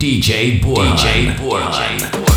DJ Borland. DJ Borland.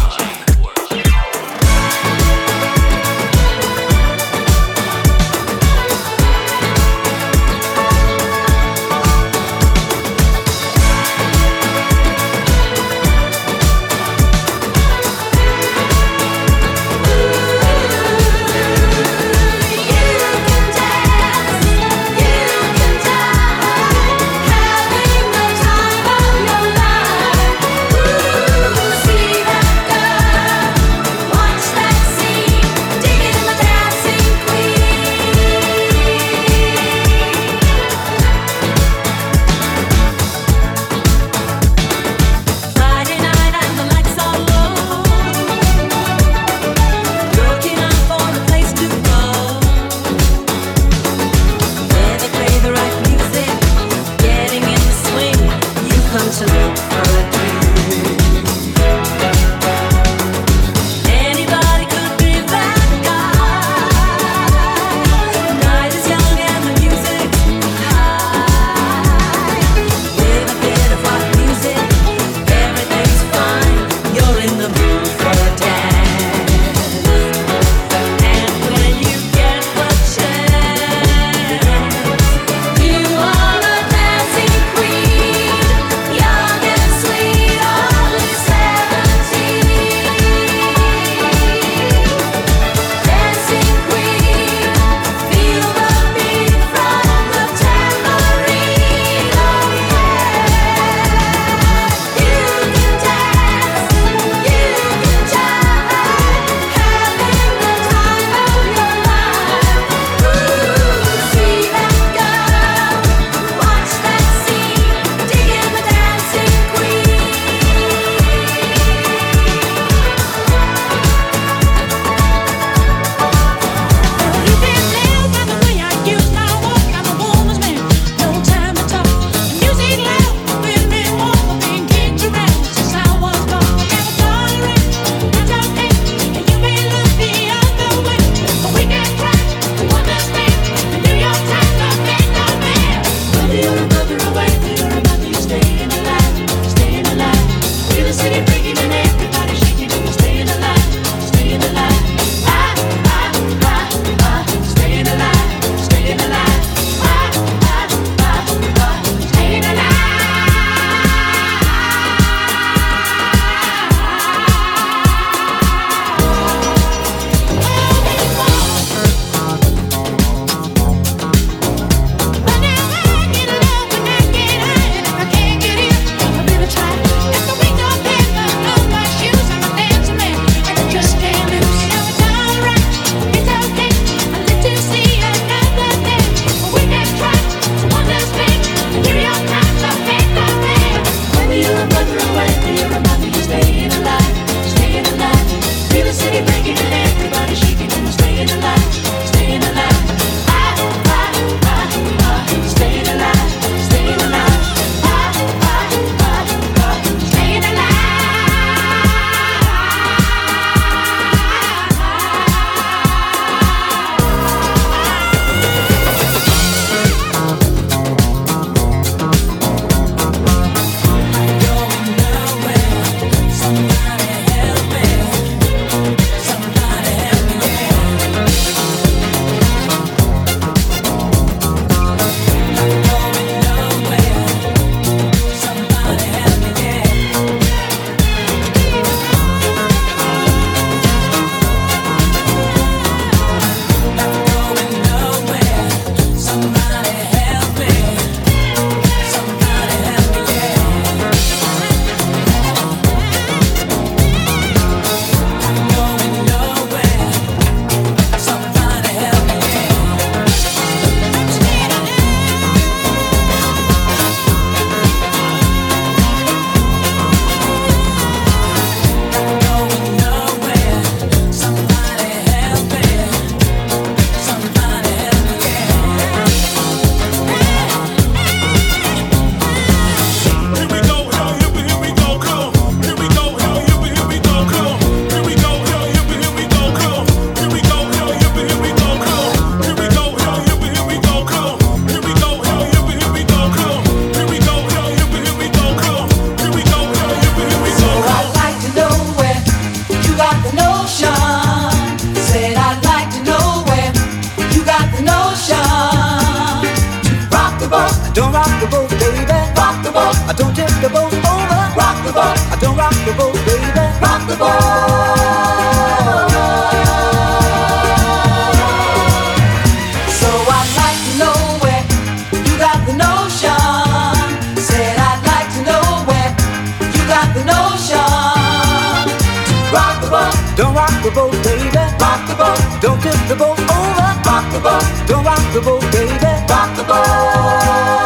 the boat, baby. Rock the boat. Don't tip the boat over. Rock the boat. Don't rock the boat, baby. Rock the boat.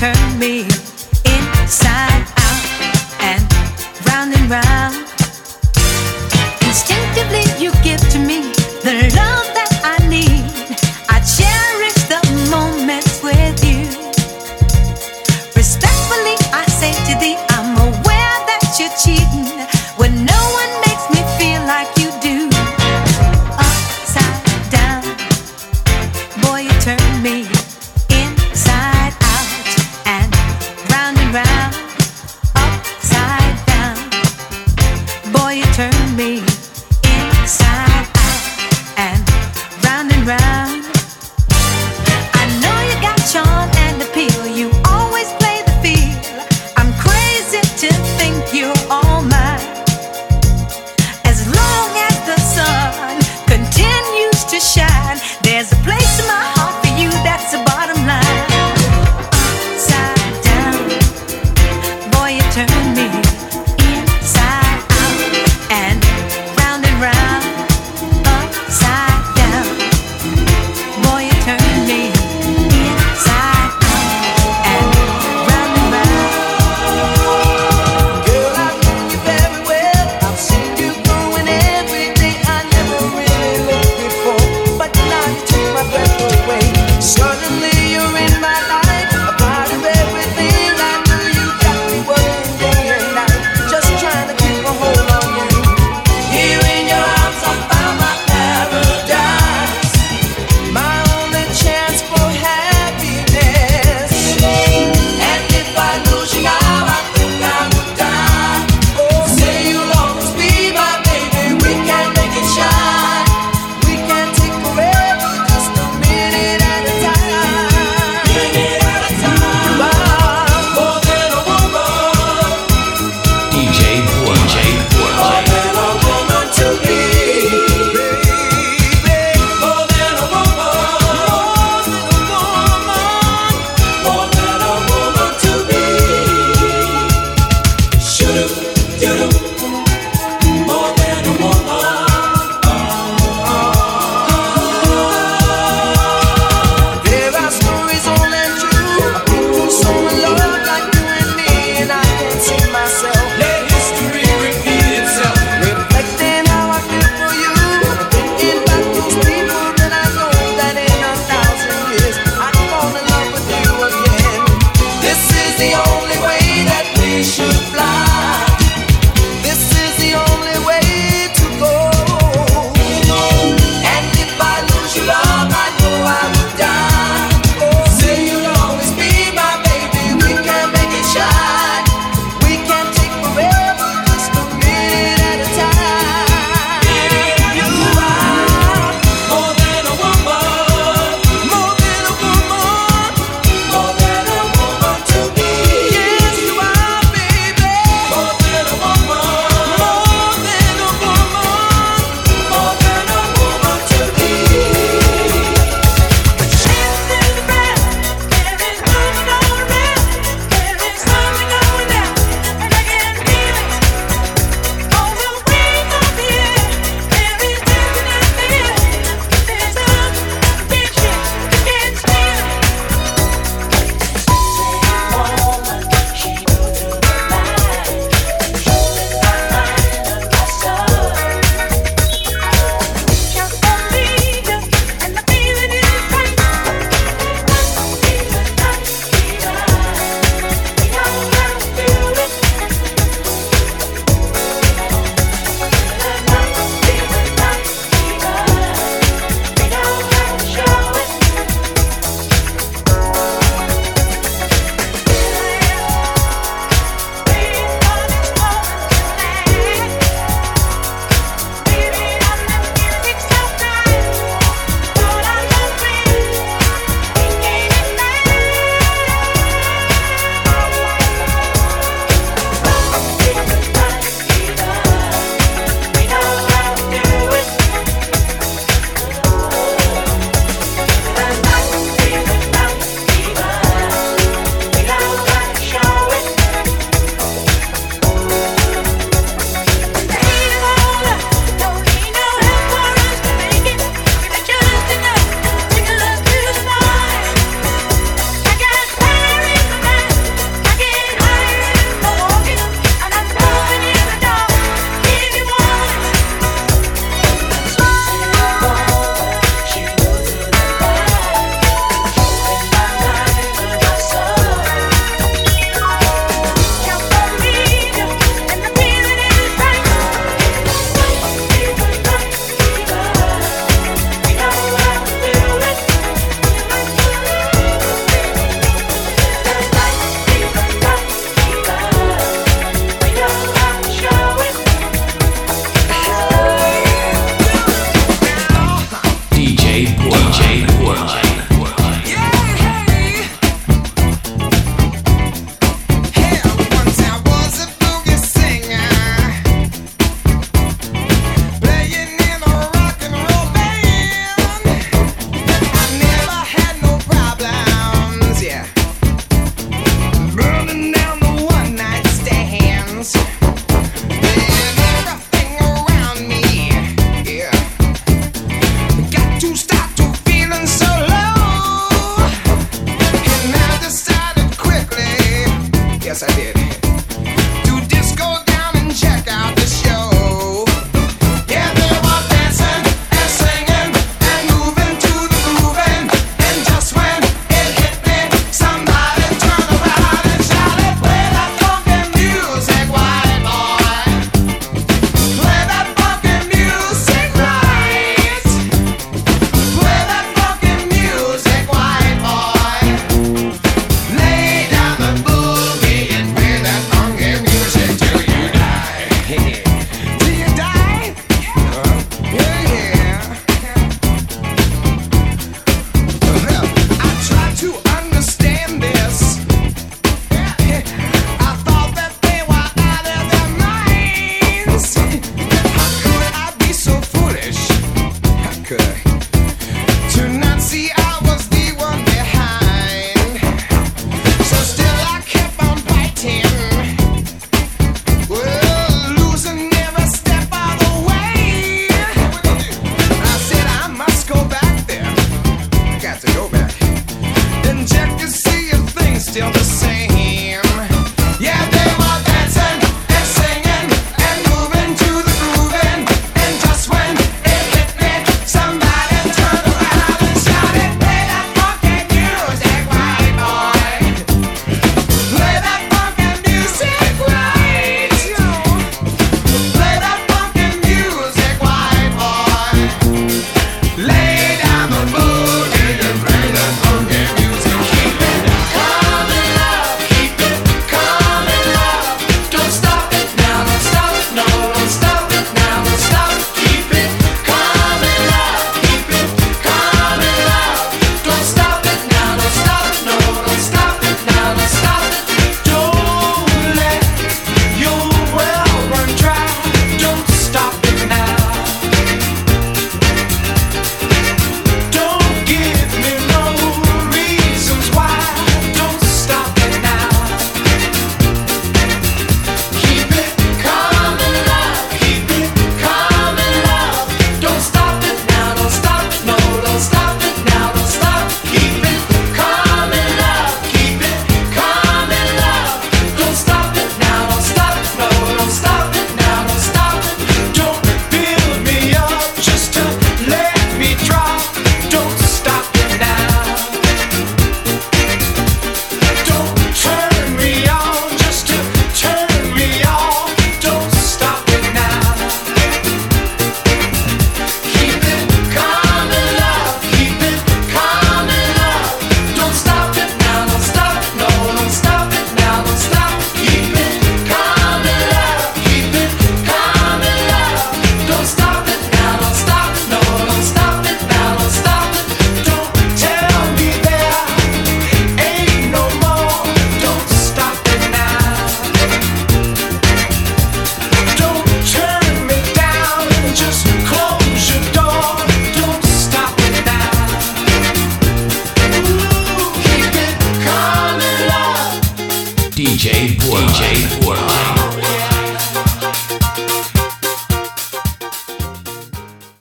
turn me